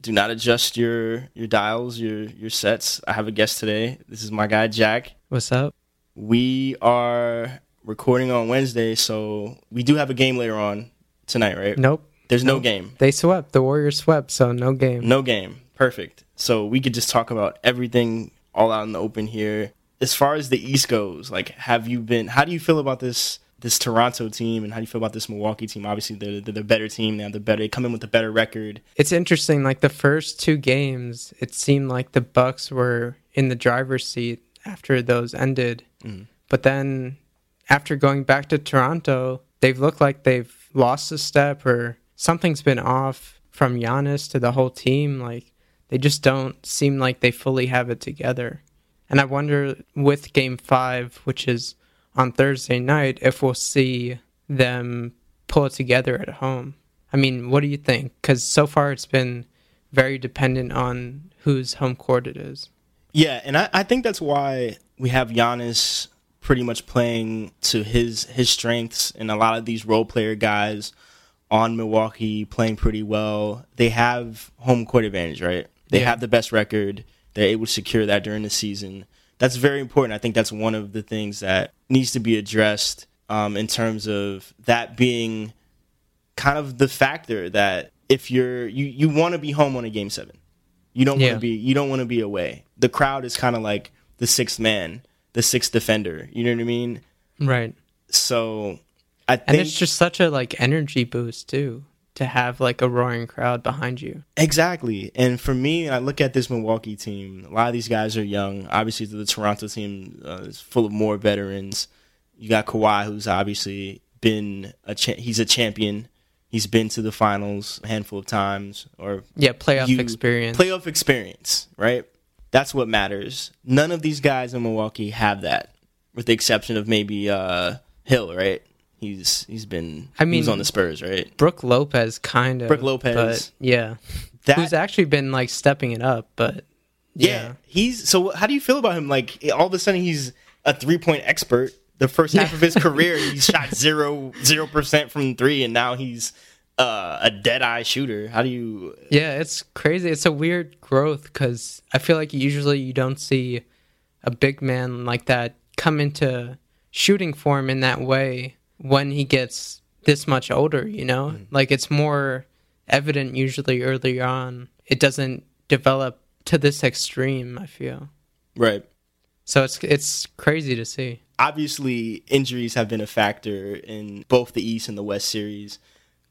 do not adjust your your dials, your your sets. I have a guest today. This is my guy Jack. What's up? We are recording on Wednesday, so we do have a game later on tonight, right? Nope. There's no Nope. game. They swept. The Warriors swept, so no game. No game. Perfect. So we could just talk about everything all out in the open here. As far as the East goes, like have you been how do you feel about this this Toronto team and how do you feel about this Milwaukee team? Obviously they're, they're the better team. They have the better they come in with a better record. It's interesting. Like the first two games, it seemed like the Bucks were in the driver's seat after those ended. Mhm. But then after going back to Toronto, they've looked like they've lost a step or something's been off from Giannis to the whole team. Like they just don't seem like they fully have it together. And I wonder with game five, which is on Thursday night, if we'll see them pull it together at home. I mean, what do you think? Because so far it's been very dependent on whose home court it is. Yeah, and I, I think that's why we have Giannis pretty much playing to his his strengths and a lot of these role player guys on Milwaukee playing pretty well. They have home court advantage, right? They Yeah. have the best record. They're able to secure that during the season. That's very important. I think that's one of the things that needs to be addressed um, in terms of that being kind of the factor that if you're you, you want to be home on a game seven. You don't want Yeah. to be you don't want to be away. The crowd is kind of like the sixth man, the sixth defender. You know what I mean? Right. So I And it's just such a like energy boost too to have like a roaring crowd behind you. exactly. And for me, I look at this Milwaukee team. A lot of these guys are young. Obviously, the Toronto team uh, is full of more veterans. You got Kawhi, who's obviously been a cha- he's a champion. He's been to the finals a handful of times, or Yeah, playoff you- experience. playoff experience, right? That's what matters. None of these guys in Milwaukee have that, with the exception of maybe uh, Hill, right? He's he's been I he was on the Spurs, right? Brook Lopez kind of. Brook Lopez. But yeah. That Who's actually been like stepping it up, but yeah. yeah. he's so. How do you feel about him? Like all of a sudden he's a three point expert. The first half Yeah. of his career, he shot zero zero percent from three, and now he's uh, a dead eye shooter. How do you? Yeah, it's crazy. It's a weird growth because I feel like usually you don't see a big man like that come into shooting form in that way when he gets this much older, you know? Mm-hmm. Like it's more evident usually early on. It doesn't develop to this extreme, I feel. Right. So it's it's crazy to see. obviously injuries have been a factor in both the East and the West series.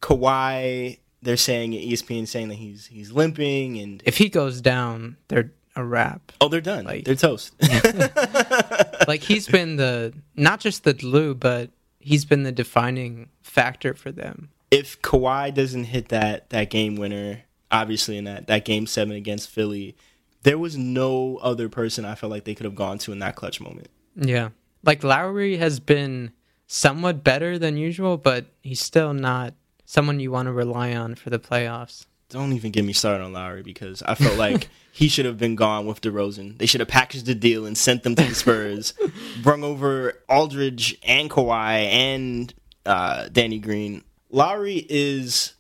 Kawhi, they're saying ESPN saying that he's he's limping and If he goes down, they're a wrap. oh they're done. Like- they're toast. like he's been the not just the glue, but he's been the defining factor for them. if Kawhi doesn't hit that that game winner, obviously in that that game 7 against Philly, there was no other person I felt like they could have gone to in that clutch moment. Yeah. Like Lowry has been somewhat better than usual, but he's still not someone you want to rely on for the playoffs. Don't even get me started on Lowry because I felt like he should have been gone with DeRozan. They should have packaged the deal and sent them to the Spurs, brung over Aldridge and Kawhi and uh, Danny Green. Lowry is,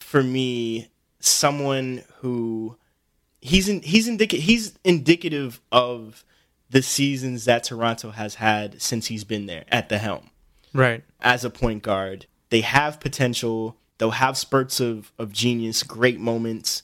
for me, someone who he's in, he's indicative he's indicative of the seasons that Toronto has had since he's been there at the helm Right. as a point guard. They have potential. They'll have spurts of, of genius, great moments,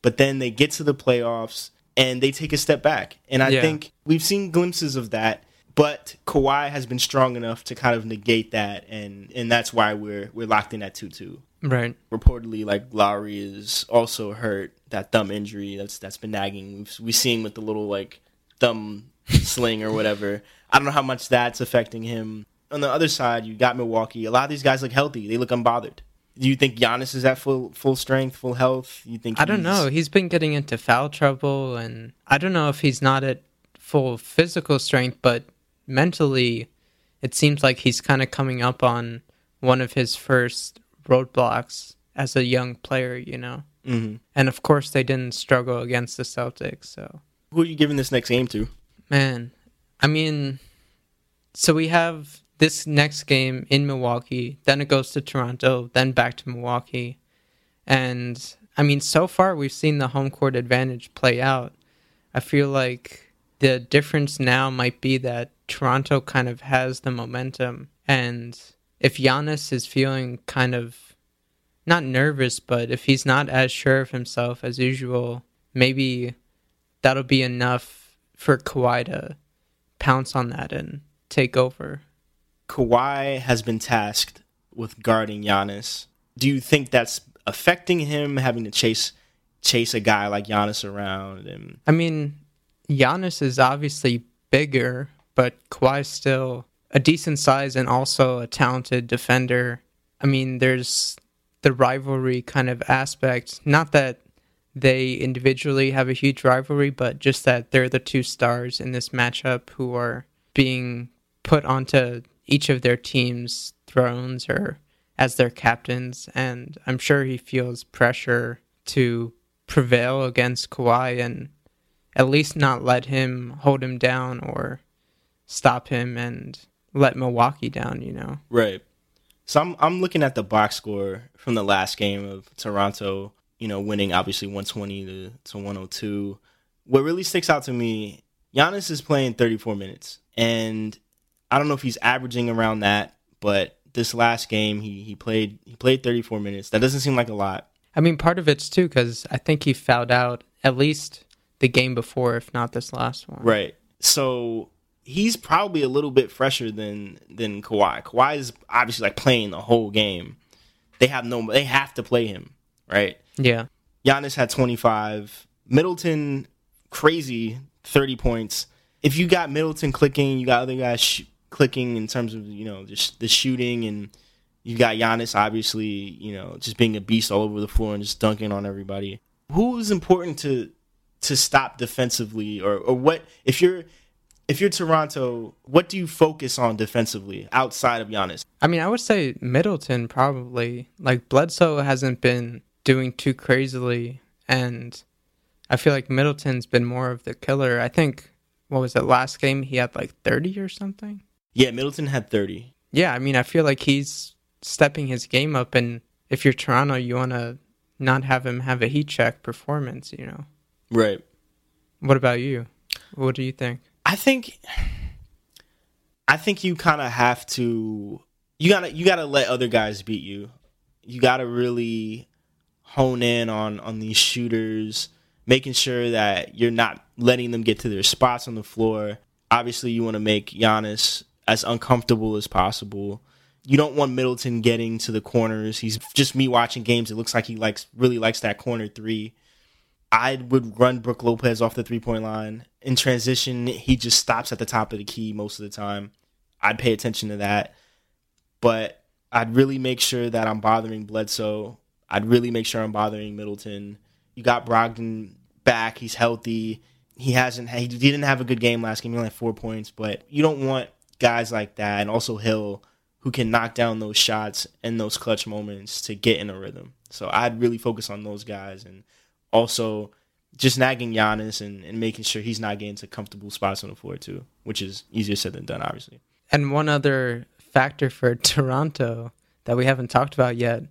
but then they get to the playoffs and they take a step back. And I Yeah. think we've seen glimpses of that, but Kawhi has been strong enough to kind of negate that, and and that's why we're we're locked in at two two. Right. Reportedly, like Lowry is also hurt that thumb injury that's that's been nagging. We've we seen with the little like thumb sling or whatever. I don't know how much that's affecting him. On the other side, you got Milwaukee. A lot of these guys look healthy. They look unbothered. Do you think Giannis is at full full strength, full health? You think I don't know. He's been getting into foul trouble, and I don't know if he's not at full physical strength, but mentally, it seems like he's kind of coming up on one of his first roadblocks as a young player, you know? Mhm. And of course, they didn't struggle against the Celtics, so. Who are you giving this next game to? Man, I mean, so we have this next game in Milwaukee, then it goes to Toronto, then back to Milwaukee. And I mean, so far we've seen the home court advantage play out. I feel like the difference now might be that Toronto kind of has the momentum. And if Giannis is feeling kind of not nervous, but if he's not as sure of himself as usual, maybe that'll be enough for Kawhi to pounce on that and take over. Kawhi has been tasked with guarding Giannis. Do you think that's affecting him having to chase chase a guy like Giannis around? And I mean, Giannis is obviously bigger, but Kawhi's still a decent size and also a talented defender. I mean, there's the rivalry kind of aspect. Not that they individually have a huge rivalry, but just that they're the two stars in this matchup who are being put onto each of their team's thrones or as their captains. And I'm sure he feels pressure to prevail against Kawhi and at least not let him hold him down or stop him and let Milwaukee down, you know. Right. So I'm I'm looking at the box score from the last game of Toronto, you know, winning obviously 120 to, to 102. What really sticks out to me, Giannis is playing 34 minutes. And I don't know if he's averaging around that, but this last game he he played he played 34 minutes. That doesn't seem like a lot. I mean, part of it's too because I think he fouled out at least the game before, if not this last one. Right. So he's probably a little bit fresher than than Kawhi. Kawhi is obviously like playing the whole game. They have no they have to play him, right? Yeah. Giannis had 25. Middleton crazy 30 points. If you got Middleton clicking, you got other guys sh- clicking in terms of, you know, just the shooting and you got Giannis obviously, you know, just being a beast all over the floor and just dunking on everybody. Who is important to to stop defensively or or what if you're if you're Toronto, what do you focus on defensively outside of Giannis? I mean, I would say Middleton probably. Like Bledsoe hasn't been doing too crazily, and I feel like Middleton's been more of the killer. I think what was it last game? He had like thirty or something. Yeah, Middleton had thirty. Yeah, I mean, I feel like he's stepping his game up, and if you're Toronto, you want to not have him have a heat check performance. You know. Right. What about you? What do you think? I think I think you kind of have to you got to you got to let other guys beat you. You got to really hone in on on these shooters, making sure that you're not letting them get to their spots on the floor. Obviously, you want to make Giannis as uncomfortable as possible. You don't want Middleton getting to the corners. He's just me watching games. It looks like he likes really likes that corner three. I would run Brook Lopez off the three point line. In transition, he just stops at the top of the key most of the time. I'd pay attention to that. But I'd really make sure that I'm bothering Bledsoe. I'd really make sure I'm bothering Middleton. You got Brogdon back. He's healthy. He hasn't he didn't have a good game last game. He only had four points, but you don't want guys like that and also Hill who can knock down those shots and those clutch moments to get in a rhythm. So I'd really focus on those guys and also just nagging Giannis and, and making sure he's not getting to comfortable spots on the floor too, which is easier said than done, obviously. And one other factor for Toronto that we haven't talked about yet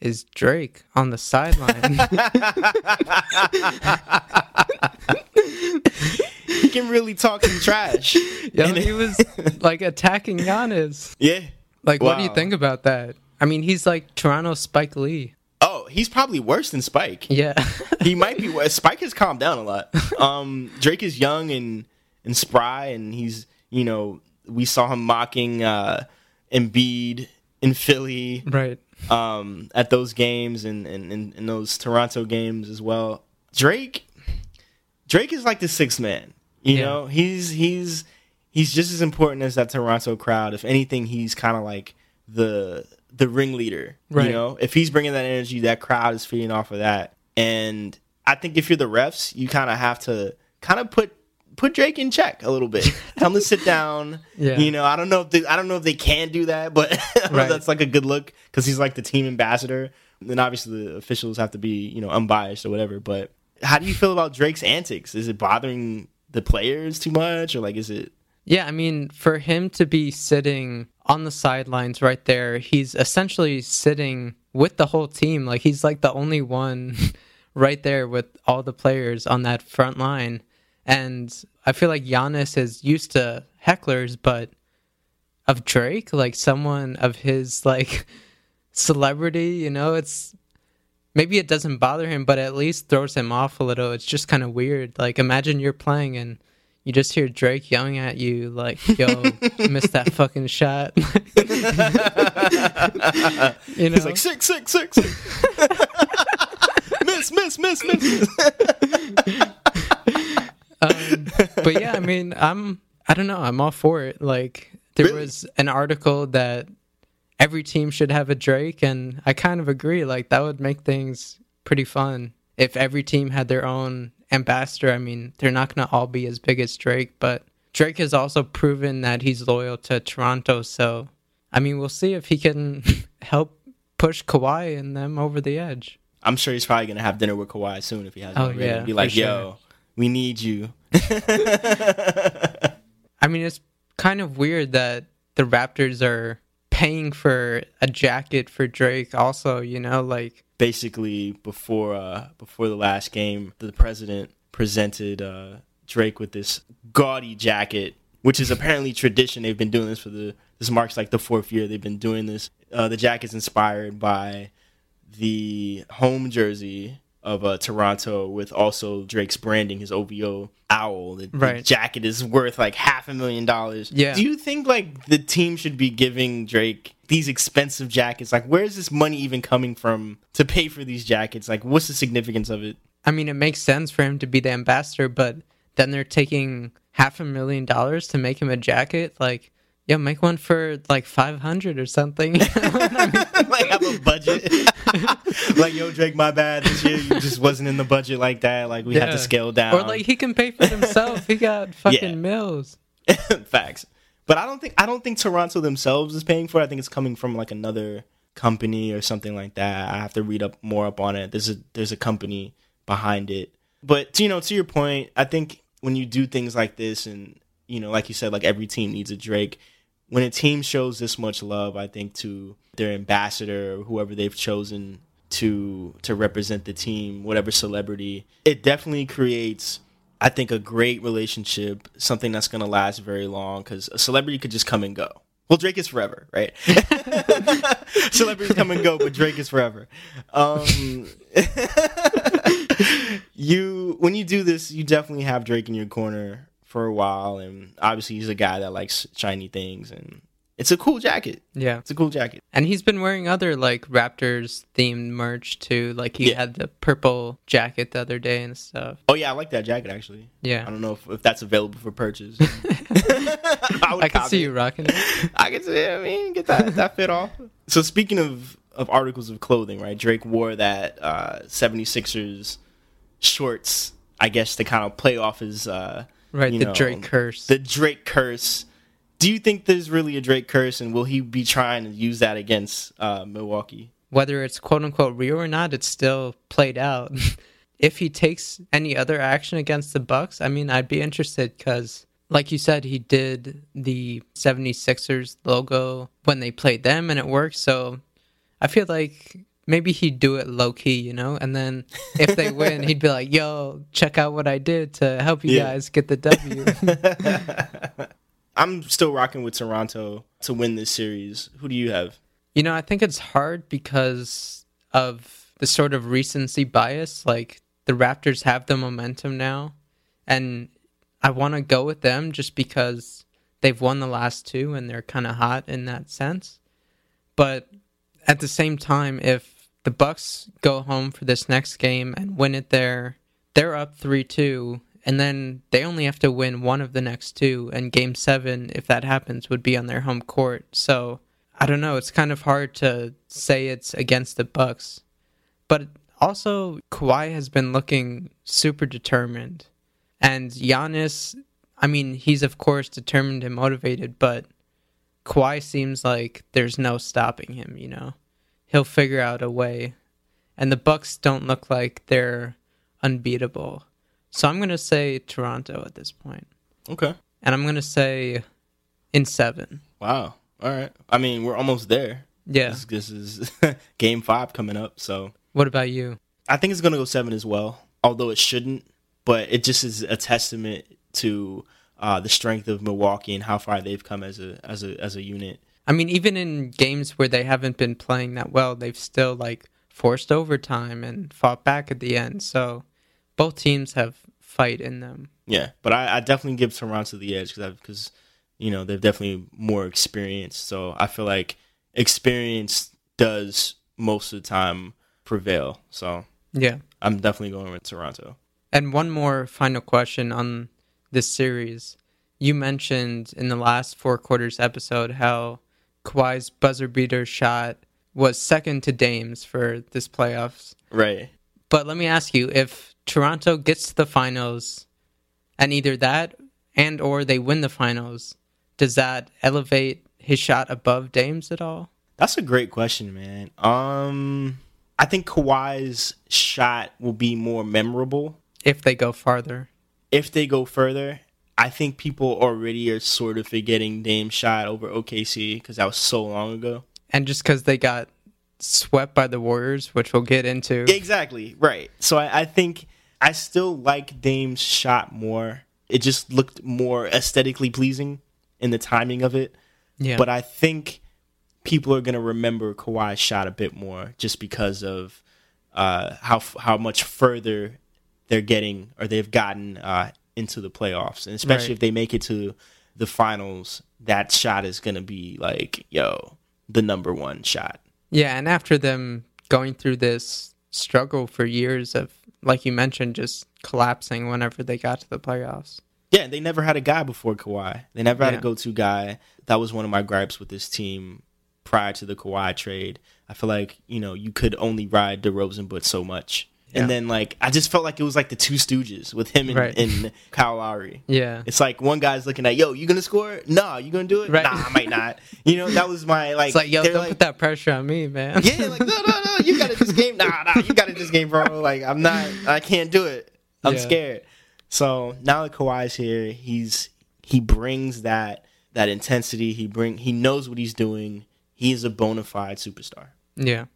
is Drake on the sideline. he can really talk some trash. Yeah, he was like attacking Giannis. Yeah. Like, what do you think about that? I mean, he's like Toronto Spike Lee. Oh, he's probably worse than Spike. Yeah. he might be worse. Spike has calmed down a lot. Um, Drake is young and and spry, and he's you know we saw him mocking uh, Embiid in Philly right. um, at those games and and, and and those Toronto games as well. Drake, Drake is like the sixth man. You Yeah. know, he's he's he's just as important as that Toronto crowd. If anything, he's kind of like the the ringleader. Right. You know, if he's bringing that energy, that crowd is feeding off of that. And I think if you're the refs, you kind of have to kind of put put Drake in check a little bit. Tell him to sit down. Yeah. You know, I don't know if they, I don't know if they can do that, but I don't know Right. that's like a good look because he's like the team ambassador. Then obviously the officials have to be you know unbiased or whatever. But how do you feel about Drake's antics? Is it bothering the players too much, or like is it? Yeah, I mean, for him to be sitting on the sidelines right there, he's essentially sitting with the whole team. Like he's like the only one right there with all the players on that front line. And I feel like Giannis is used to hecklers, but of Drake, like someone of his like celebrity, you know, it's maybe it doesn't bother him, but at least throws him off a little. It's just kind of weird. Like imagine you're playing and you just hear Drake yelling at you like, "Yo, missed that fucking shot." you know, he's like six, six, six. miss, miss, miss, miss. um, but yeah, I mean, I'm. I don't know. I'm all for it. Like there really? was an article that every team should have a Drake, and I kind of agree. Like that would make things pretty fun if every team had their own ambassador. I mean, they're not going to all be as big as Drake, but Drake has also proven that he's loyal to Toronto. So, I mean, we'll see if he can help push Kawhi and them over the edge. I'm sure he's probably going to have dinner with Kawhi soon if he has. Oh already. yeah, be like, sure. yo, we need you. I mean, it's kind of weird that the Raptors are paying for a jacket for Drake also, you know, like basically before uh before the last game, the president presented uh Drake with this gaudy jacket, which is apparently tradition. They've been doing this for the this marks like the fourth year they've been doing this. Uh the jacket's inspired by the home jersey of uh, Toronto with also Drake's branding, his OVO owl. The, right. the, jacket is worth like half a million dollars. Yeah. Do you think like the team should be giving Drake these expensive jackets? Like, where is this money even coming from to pay for these jackets? Like, what's the significance of it? I mean, it makes sense for him to be the ambassador, but then they're taking half a million dollars to make him a jacket. Like, yeah, make one for like five hundred or something. like have a budget. like yo, Drake, my bad. This year you just wasn't in the budget like that. Like we yeah. had to scale down. Or like he can pay for himself. he got fucking yeah. mills. Facts. But I don't think I don't think Toronto themselves is paying for it. I think it's coming from like another company or something like that. I have to read up more up on it. There's a there's a company behind it. But you know, to your point, I think when you do things like this and you know, like you said, like every team needs a Drake when a team shows this much love, I think to their ambassador or whoever they've chosen to to represent the team, whatever celebrity, it definitely creates I think a great relationship, something that's going to last very long cuz a celebrity could just come and go. Well, Drake is forever, right? Celebrities come and go, but Drake is forever. Um, you when you do this, you definitely have Drake in your corner for a while, and obviously he's a guy that likes shiny things, and it's a cool jacket. Yeah, it's a cool jacket. And he's been wearing other like Raptors themed merch too. Like he yeah. had the purple jacket the other day and stuff. Oh yeah, I like that jacket actually. Yeah, I don't know if, if that's available for purchase. I, I can see it. you rocking it. I can see. I mean, get that that fit off. So speaking of of articles of clothing, right? Drake wore that uh 76ers shorts, I guess, to kind of play off his uh Right, the know, Drake curse. The Drake curse. Do you think there's really a Drake curse, and will he be trying to use that against uh, Milwaukee? Whether it's quote unquote real or not, it's still played out. if he takes any other action against the Bucks, I mean, I'd be interested because, like you said, he did the 76ers logo when they played them, and it worked. So I feel like maybe he'd do it low key, you know, and then if they win, he'd be like, "Yo, check out what I did to help you yeah. guys get the W." I'm still rocking with Toronto to win this series. Who do you have? You know, I think it's hard because of the sort of recency bias. Like the Raptors have the momentum now, and I want to go with them just because they've won the last two and they're kind of hot in that sense. But at the same time, if the Bucks go home for this next game and win it there, they're up three two, and then they only have to win one of the next two, and Game Seven, if that happens, would be on their home court. So I don't know. It's kind of hard to say it's against the Bucks, but also Kawhi has been looking super determined, and Giannis. I mean, he's of course determined and motivated, but Kawhi seems like there's no stopping him, you know. He'll figure out a way. And the Bucks don't look like they're unbeatable. So I'm going to say Toronto at this point. Okay. And I'm going to say in 7. Wow. All right. I mean, we're almost there. Yeah. This, this is game five coming up, so What about you? I think it's gonna go seven as well. Although it shouldn't, but it just is a testament to uh, the strength of Milwaukee and how far they've come as a as a as a unit. I mean, even in games where they haven't been playing that well, they've still like forced overtime and fought back at the end. So both teams have fight in them. Yeah, but I, I definitely give Toronto the edge because because you know they're definitely more experienced. So I feel like experience does most of the time prevail. So Yeah. I'm definitely going with Toronto. And one more final question on this series. You mentioned in the last four quarters episode how Kawhi's buzzer beater shot was second to Dame's for this playoffs. Right. But let me ask you, if Toronto gets to the finals and either that and or they win the finals, does that elevate his shot above Dame's at all? That's a great question, man. Um, I think Kawhi's shot will be more memorable If they go farther. If they go further. I think people already are sort of forgetting Dame's shot over OKC because that was so long ago. And just because they got swept by the Warriors, which we'll get into. Exactly right. So I, I think I still like Dame's shot more. It just looked more aesthetically pleasing in the timing of it. Yeah. But I think people are going to remember Kawhi's shot a bit more just because of uh, how how much further they're getting or they've gotten uh, into the playoffs, and especially Right. if they make it to the finals, that shot is going to be like, yo, the number one shot. Yeah, and after them going through this struggle for years of, like you mentioned, just collapsing whenever they got to the playoffs. Yeah, they never had a guy before Kawhi. They never had Yeah. a go-to guy. That was one of my gripes with this team prior to the Kawhi trade. I feel like you know you could only ride DeRozan but so much, Yeah. and then like I just felt like it was like the two Stooges with him and, Right. and Kyle Lowry. Yeah. It's like one guy's looking at, yo, you gonna score? Nah, you gonna do it? Right. Nah, I might not. You know, that was my like. It's like, yo, don't like, put that pressure on me, man. yeah, like no, no, no, you got it this game. Nah, nah, you got it this game, bro. Like I'm not, I can't do it. I'm Yeah. scared. So now that Kawhi's here, he's he brings that that intensity. He bring he knows what he's doing. He is a bona fide superstar. Yeah.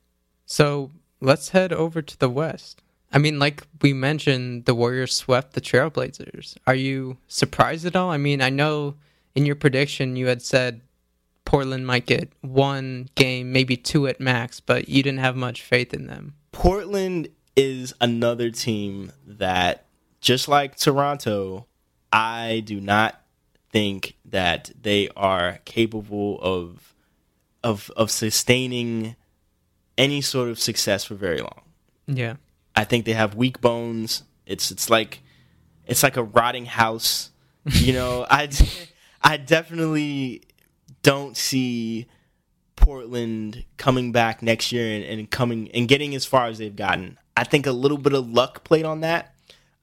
So let's head over to the West. I mean, like we mentioned, the Warriors swept the Trailblazers. Are you surprised at all? I mean, I know in your prediction you had said Portland might get one game, maybe two at max, but you didn't have much faith in them. Portland is another team that, just like Toronto, I do not think that they are capable of of of sustaining any sort of success for very long. Yeah. I think they have weak bones. It's it's like it's like a rotting house. You know, I I definitely don't see Portland coming back next year and, and coming and getting as far as they've gotten. I think a little bit of luck played on that.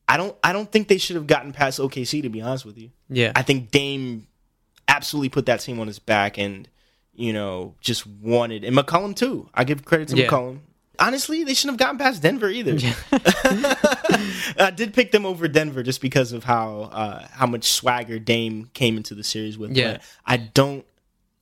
I don't I don't think they should have gotten past OKC to be honest with you. Yeah. I think Dame absolutely put that team on his back and you know just wanted and McCollum too. I give credit to Yeah. McCollum. Honestly, they shouldn't have gotten past Denver either. I did pick them over Denver just because of how uh, how much swagger Dame came into the series with. Yeah. But I don't.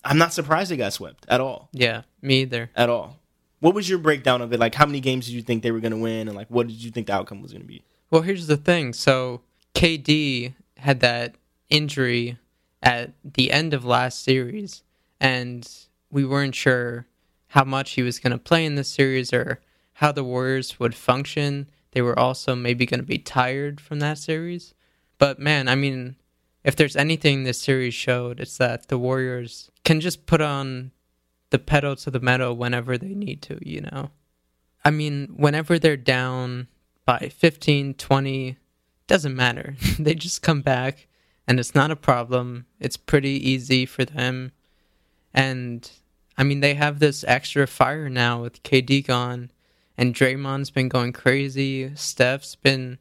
I'm not surprised they got swept at all. yeah. Me either. At all. What was your breakdown of it? Like, how many games did you think they were going to win, and like, what did you think the outcome was going to be? Well, here's the thing. So KD had that injury at the end of last series, and we weren't sure how much he was going to play in this series or how the Warriors would function. They were also maybe going to be tired from that series. But man, I mean, if there's anything this series showed, it's that the Warriors can just put on the pedal to the metal whenever they need to, you know? I mean, whenever they're down by 15, 20, doesn't matter. they just come back and it's not a problem. It's pretty easy for them. And I mean, they have this extra fire now with KD gone and Draymond's been going crazy. Steph's been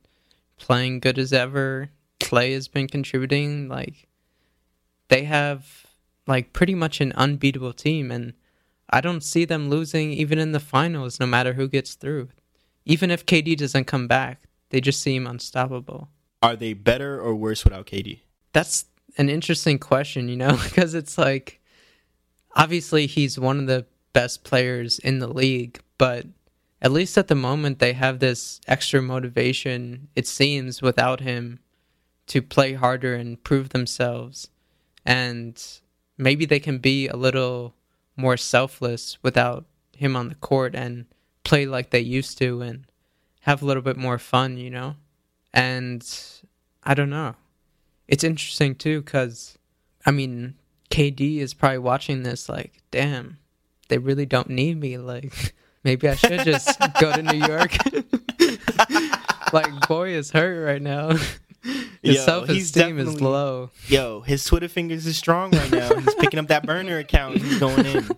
playing good as ever. Clay has been contributing like they have like pretty much an unbeatable team and I don't see them losing even in the finals no matter who gets through. Even if KD doesn't come back, they just seem unstoppable. Are they better or worse without KD? That's an interesting question, you know, because it's like obviously he's one of the best players in the league, but at least at the moment they have this extra motivation, it seems, without him to play harder and prove themselves. And maybe they can be a little more selfless without him on the court and play like they used to and have a little bit more fun, you know? And I don't know. It's interesting too because, I mean, KD is probably watching this like, damn, they really don't need me. Like, maybe I should just go to New York. like, boy is hurt right now. His Yo, self esteem is low. Yo, his Twitter fingers is strong right now. He's picking up that burner account. and He's going in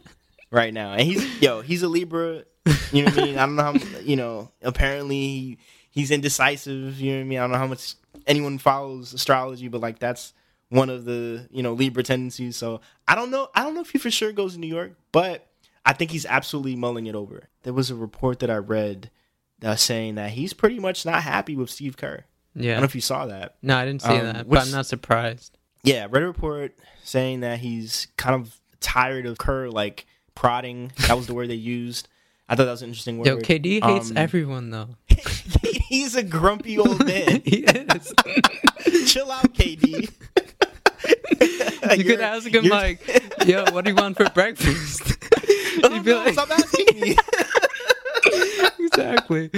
right now, and he's yo, he's a Libra. You know what I mean? I don't know how you know. Apparently, he, he's indecisive. You know what I mean? I don't know how much anyone follows astrology, but like that's one of the you know Libra tendencies. So I don't know. I don't know if he for sure goes to New York, but I think he's absolutely mulling it over. There was a report that I read that saying that he's pretty much not happy with Steve Kerr. Yeah, I don't know if you saw that. No, I didn't see Um, that, but I'm not surprised. Yeah, read a report saying that he's kind of tired of Kerr like prodding. That was the word they used. I thought that was an interesting word. Yo, KD hates Um, everyone though. he's a grumpy old man. he is. Chill out, KD. You could ask him like, "Yo, what do you want for breakfast?" He'd be like, stop asking me. exactly.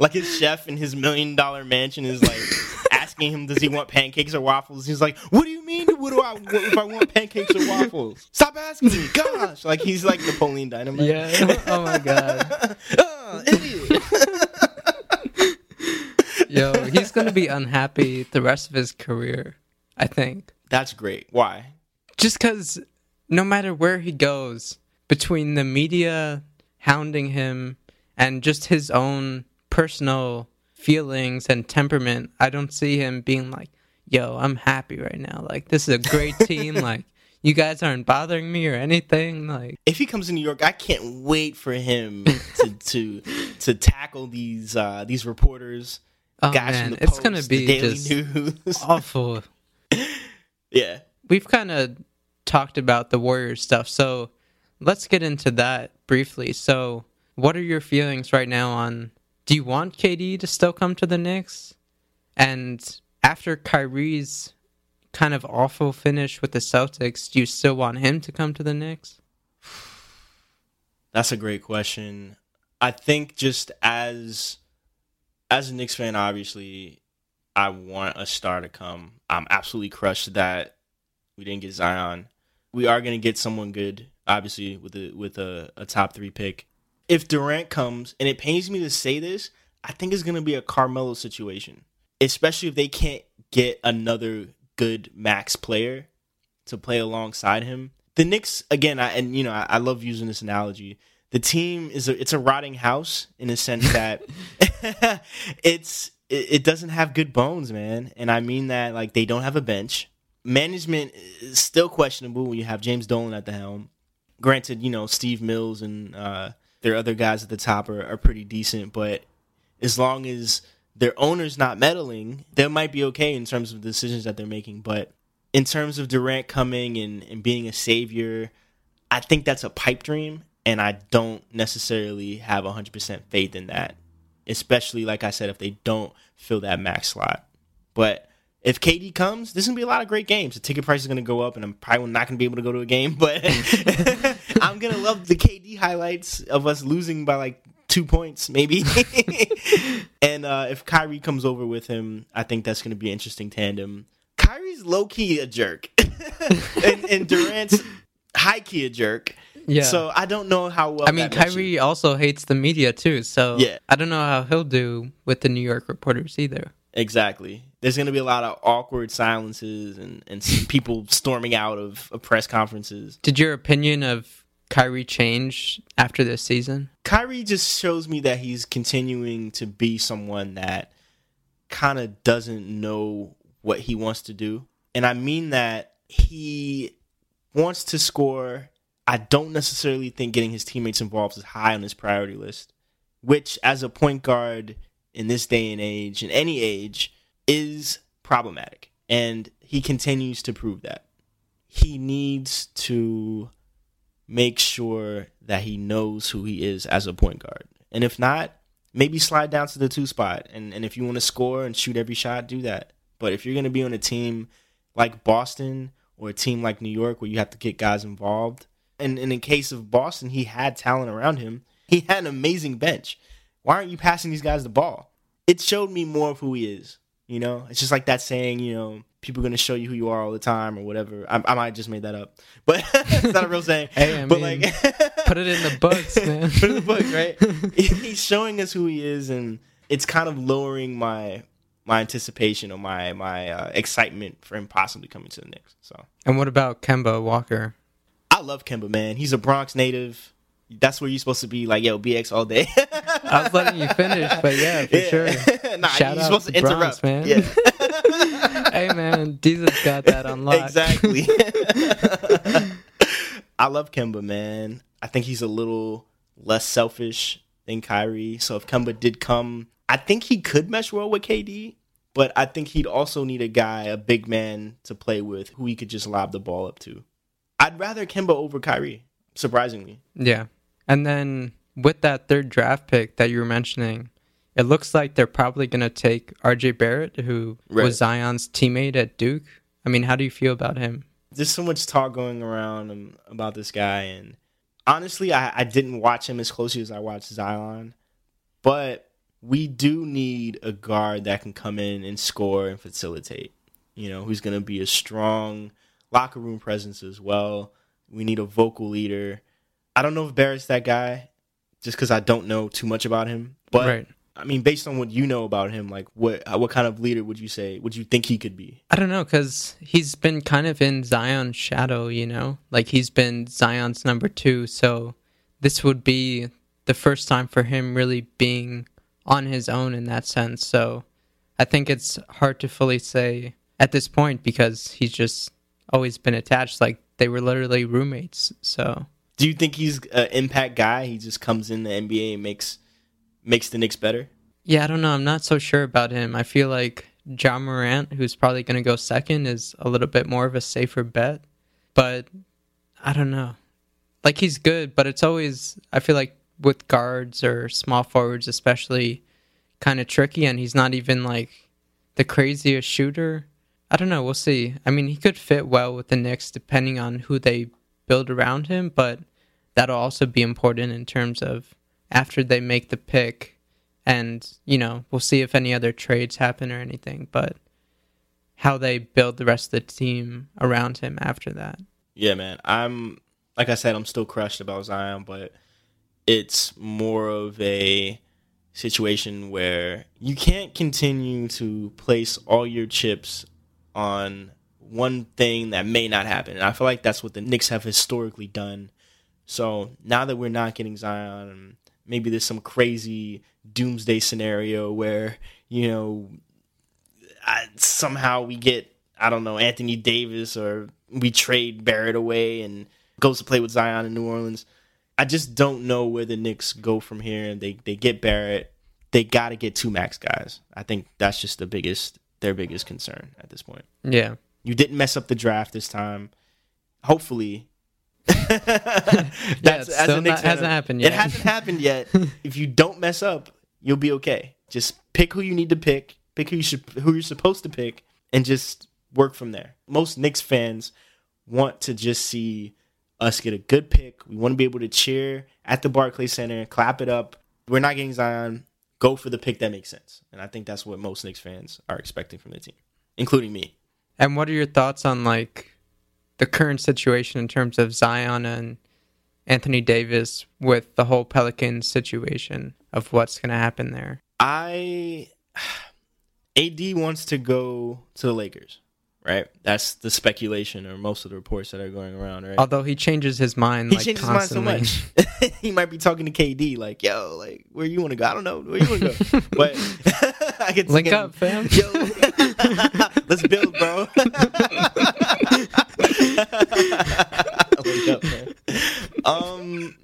like his chef in his million dollar mansion is like asking him, does he want pancakes or waffles? He's like, what do you mean? What do I what if I want pancakes or waffles? Stop asking me. Gosh, like he's like Napoleon Dynamite. Yeah. Oh my god. oh, idiot. He's gonna be unhappy the rest of his career. I think. That's great. Why? Just because no matter where he goes, between the media hounding him and just his own personal feelings and temperament, I don't see him being like, yo, I'm happy right now. Like, this is a great team. like, you guys aren't bothering me or anything. Like, if he comes to New York, I can't wait for him to to to tackle these uh these reporters. Oh man, it's gonna be just News. awful. yeah, We've kind of talked about the Warriors stuff, so let's get into that briefly. So, what are your feelings right now on? Do you want KD to still come to the Knicks? And after Kyrie's kind of awful finish with the Celtics, do you still want him to come to the Knicks? that's a great question. I think just as as a Knicks fan, obviously, I want a star to come. I'm absolutely crushed that we didn't get Zion. We are going to get someone good, obviously, with a with a, a top three pick. If Durant comes, and it pains me to say this, I think it's going to be a Carmelo situation, especially if they can't get another good max player to play alongside him. The Knicks, again, I, and you know, I, I love using this analogy. The team is a, it's a rotting house in a sense that it's it, it doesn't have good bones, man. And I mean that like they don't have a bench. Management is still questionable when you have James Dolan at the helm. Granted, you know Steve Mills and uh, their other guys at the top are, are pretty decent, but as long as their owner's not meddling, they might be okay in terms of the decisions that they're making. But in terms of Durant coming and, and being a savior, I think that's a pipe dream, and I don't necessarily have 100% faith in that. Especially, like I said, if they don't fill that max slot. But if KD comes, there's gonna be a lot of great games. The ticket price is gonna go up, and I'm probably not gonna be able to go to a game. But I'm gonna love the KD highlights of us losing by like two points, maybe. and uh, if Kyrie comes over with him, I think that's gonna be an interesting tandem. Kyrie's low key a jerk, and, and Durant's high key a jerk. Yeah. So I don't know how well. I mean. Kyrie also hates the media too, so Yeah. I don't know how he'll do with the New York reporters either. Exactly. There's going to be a lot of awkward silences and, and people storming out of, of press conferences. Did your opinion of Kyrie change after this season? Kyrie just shows me that he's continuing to be someone that kind of doesn't know what he wants to do. And I mean that he wants to score. I don't necessarily think getting his teammates involved is high on his priority list, which, as a point guard in this day and age, in any age, is problematic. And he continues to prove that. he needs to make sure that he knows who he is as a point guard. And if not, maybe slide down to the two spot. And and if you want to score and shoot every shot, do that. But if you're going to be on a team like Boston or a team like New York where you have to get guys involved, and, in case of Boston, he had talent around him. He had an amazing bench. Why aren't you passing these guys the ball? It showed me more of who he is. You know, it's just like that saying, you know, people are going to show you who you are all the time or whatever. I, I might just made that up, but it's not a real saying. Hey, I but mean, like, put it in the books, man. put it in the book, right? He's showing us who he is, and it's kind of lowering my my anticipation or my my uh, excitement for him possibly coming to the Knicks. So And what about Kemba Walker? I love Kemba, man. He's a Bronx native. That's where you're supposed to be, like yo, BX all day. I was letting you finish, but yeah, for sure. nah, Shout you're out supposed to Bronx, interrupt, man. Yeah. hey man, Jesus got that unlocked. Exactly. I love Kemba, man. I think he's a little less selfish than Kyrie. So if Kemba did come, I think he could mesh well with KD. But I think he'd also need a guy, a big man to play with who he could just lob the ball up to. I'd rather Kemba over Kyrie, surprisingly. Yeah. And then with that third draft pick that you were mentioning, it looks like they're probably going to take RJ Barrett, who Right. was Zion's teammate at Duke. I mean, how do you feel about him? There's so much talk going around um, about this guy, and honestly, I, I didn't watch him as closely as I watched Zion, but we do need a guard that can come in and score and facilitate. You know, who's going to be a strong locker room presence as well. We need a vocal leader. I don't know if Barrett's that guy, just because I don't know too much about him. But right. I mean, based on what you know about him, like what uh, what kind of leader would you say? Would you think he could be? I don't know because he's been kind of in Zion's shadow, you know? Like he's been Zion's number two. So this would be the first time for him really being on his own in that sense. So I think it's hard to fully say at this point because he's just always been attached. Like they were literally roommates. So Do you think he's an impact guy? He just comes in the NBA and makes makes the Knicks better. yeah, I don't know. I'm not so sure about him. I feel like Ja Morant, who's probably going to go second, is a little bit more of a safer bet. But I don't know. Like he's good, but it's always I feel like with guards or small forwards especially kind of tricky and he's not even like the craziest shooter. I don't know, we'll see. I mean, he could fit well with the Knicks depending on who they build around him, but that'll also be important in terms of after they make the pick and, you know, we'll see if any other trades happen or anything, but how they build the rest of the team around him after that. Yeah, man. I'm like I said, I'm still crushed about Zion, but it's more of a situation where you can't continue to place all your chips on one thing that may not happen. And I feel like that's what the Knicks have historically done. So now that we're not getting Zion, maybe there's some crazy doomsday scenario where, you know, I, somehow we get, I don't know, Anthony Davis or we trade Barrett away and goes to play with Zion in New Orleans. I just don't know where the Knicks go from here. And they, they get Barrett. They got to get two max guys. I think that's just the biggest, their biggest concern at this point. Yeah. You didn't mess up the draft this time. Hopefully. That's it's still not- hasn't happened yet. It hasn't happened yet. if you don't mess up, you'll be okay. Just pick who you need to pick, pick who you should who you're supposed to pick, and just work from there. Most Knicks fans want to just see us get a good pick. We want to be able to cheer at the Barclays Center, clap it up. We're not getting Zion. Go for the pick that makes sense. And I think that's what most Knicks fans are expecting from the team, including me. And what are your thoughts on like the current situation in terms of Zion and Anthony Davis with the whole Pelicans situation of what's going to happen there? I AD wants to go to the Lakers, right? That's the speculation or most of the reports that are going around, right? Although he changes his mind he like changes constantly. his mind so much. he might be talking to KD like, "Yo, like, where you want to go? I don't know. Where you want to go?" but I can Link up, fam. Yo, let's build, bro. Link up, man. Um,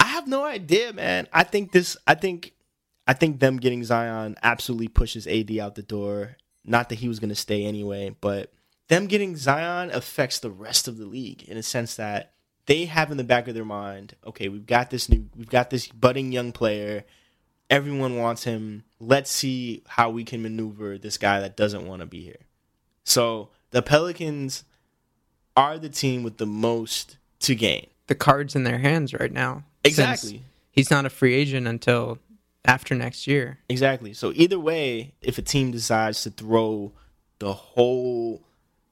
I have no idea, man. I think this. I think. I think them getting Zion absolutely pushes AD out the door. Not that he was going to stay anyway, but them getting Zion affects the rest of the league in a sense that they have in the back of their mind, okay, we've got this new, we've got this budding young player. Everyone wants him. Let's see how we can maneuver this guy that doesn't want to be here. So the Pelicans are the team with the most to gain. The cards in their hands right now. Exactly. He's not a free agent until after next year. Exactly. So either way, if a team decides to throw the whole,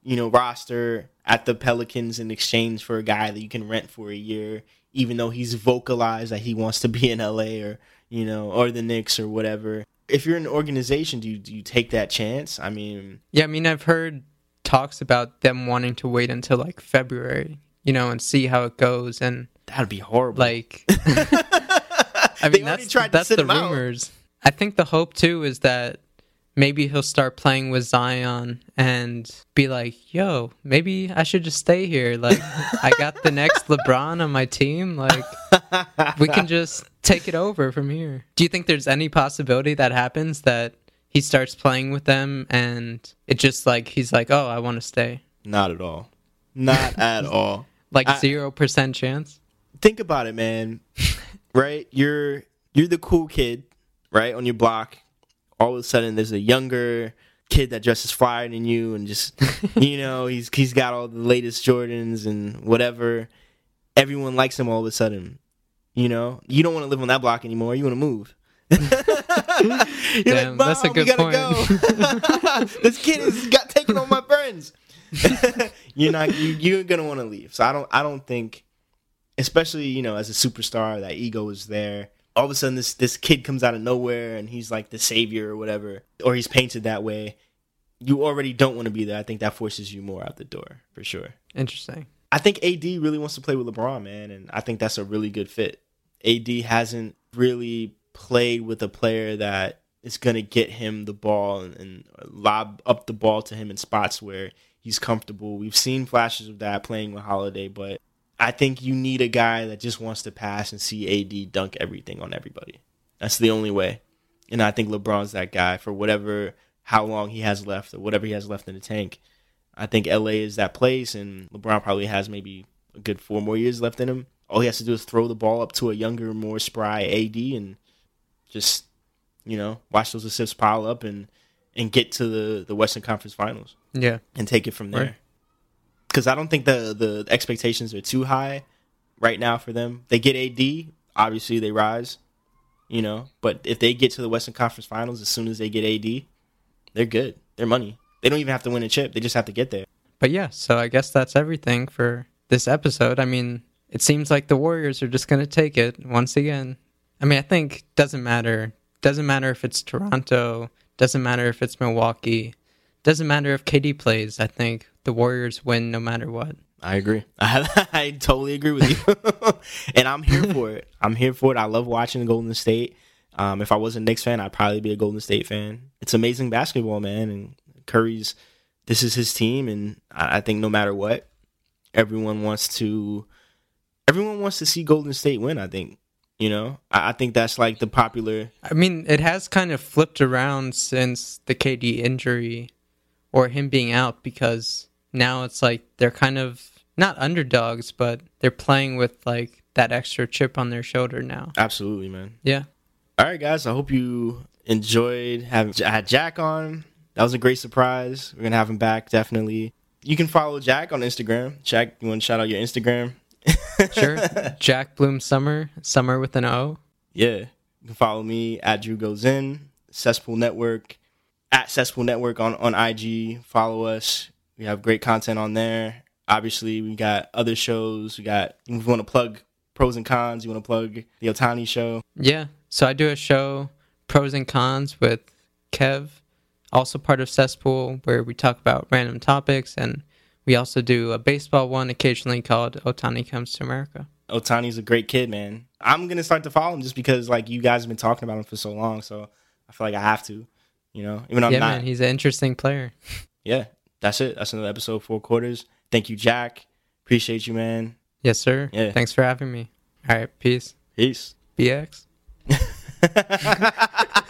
you know, roster at the Pelicans in exchange for a guy that you can rent for a year, even though he's vocalized that he wants to be in LA or, you know, or the Knicks or whatever. If you're an organization, do you, do you take that chance? I mean, Yeah, I mean, I've heard talks about them wanting to wait until like February, you know, and see how it goes. And that'd be horrible. like, I mean, already that's, tried that's sit the him out. rumors. I think the hope too is that maybe he'll start playing with Zion and be like, "Yo, maybe I should just stay here. Like, I got the next LeBron on my team. Like, we can just take it over from here." Do you think there's any possibility that happens that he starts playing with them and it just like he's like, "Oh, I want to stay." Not at all. Not at all. Like I- zero percent chance. think about it, man. right? You're you're the cool kid, right, on your block. All of a sudden, there's a younger kid that dresses flyer than you, and just you know, he's he's got all the latest Jordans and whatever. Everyone likes him all of a sudden. You know, you don't want to live on that block anymore. You want to move. Damn, that's a good gotta go." this kid has got taken on my friends. you're not you, you're gonna want to leave. So I don't I don't think especially you know as a superstar that ego is there all of a sudden this this kid comes out of nowhere and he's like the savior or whatever or he's painted that way you already don't want to be there i think that forces you more out the door for sure. Interesting. i think ad really wants to play with lebron man and i think that's a really good fit. Ad hasn't really played with a player that is going to get him the ball and, and lob up the ball to him in spots where he's comfortable. We've seen flashes of that playing with holiday but I think you need a guy that just wants to pass and see AD dunk everything on everybody. That's the only way. And I think LeBron's that guy for whatever how long he has left or whatever he has left in the tank. I think LA is that place and LeBron probably has maybe a good four more years left in him. All he has to do is throw the ball up to a younger, more spry AD and just, you know, watch those assists pile up and and get to the, the Western Conference Finals Yeah. and take it from there. Right. Because I don't think the the expectations are too high right now for them. They get AD, obviously they rise, you know. But if they get to the Western Conference Finals as soon as they get AD, they're good. They're money. They don't even have to win a chip. They just have to get there. But yeah, so I guess that's everything for this episode. I mean, it seems like the Warriors are just going to take it once again. I mean, I think doesn't matter. Doesn't matter if it's Toronto, doesn't matter if it's Milwaukee, doesn't matter if KD plays. I think the Warriors win no matter what. I agree. I, I totally agree with you, and I'm here for it. I'm here for it. I love watching the Golden State. Um, if I was a Knicks fan, I'd probably be a Golden State fan. It's amazing basketball, man. And Curry's, this is his team, and I, I think no matter what, everyone wants to, everyone wants to see Golden State win. I think, you know, I, I think that's like the popular. I mean, it has kind of flipped around since the KD injury or him being out because now it's like they're kind of not underdogs, but they're playing with like that extra chip on their shoulder now. Absolutely, man. Yeah. All right, guys. I hope you enjoyed having I had Jack on. That was a great surprise. We're gonna have him back definitely. You can follow Jack on Instagram. Jack, you want to shout out your Instagram? Sure. Jack Bloom Sommer, Sommer with an O. Yeah. You can follow me at Drew Goes In, Cesspool Network, at Cesspool Network on, on IG. Follow us. We have great content on there. Obviously, we got other shows. We got, if you want to plug pros and cons, you want to plug the Ohtani show. Yeah. So I do a show, Pros and Cons, with Kev, also part of Cesspool, where we talk about random topics. And we also do a baseball one occasionally called Ohtani Comes to America. Ohtani's a great kid, man. I'm gonna start to follow him just because like you guys have been talking about him for so long, so I feel like I have to, you know. Even though I'm yeah, not. man, he's an interesting player. yeah, that's it. That's another episode, four quarters. Thank you, Jack. Appreciate you, man. Yes, sir. Yeah. Thanks for having me. All right. Peace. Peace. BX.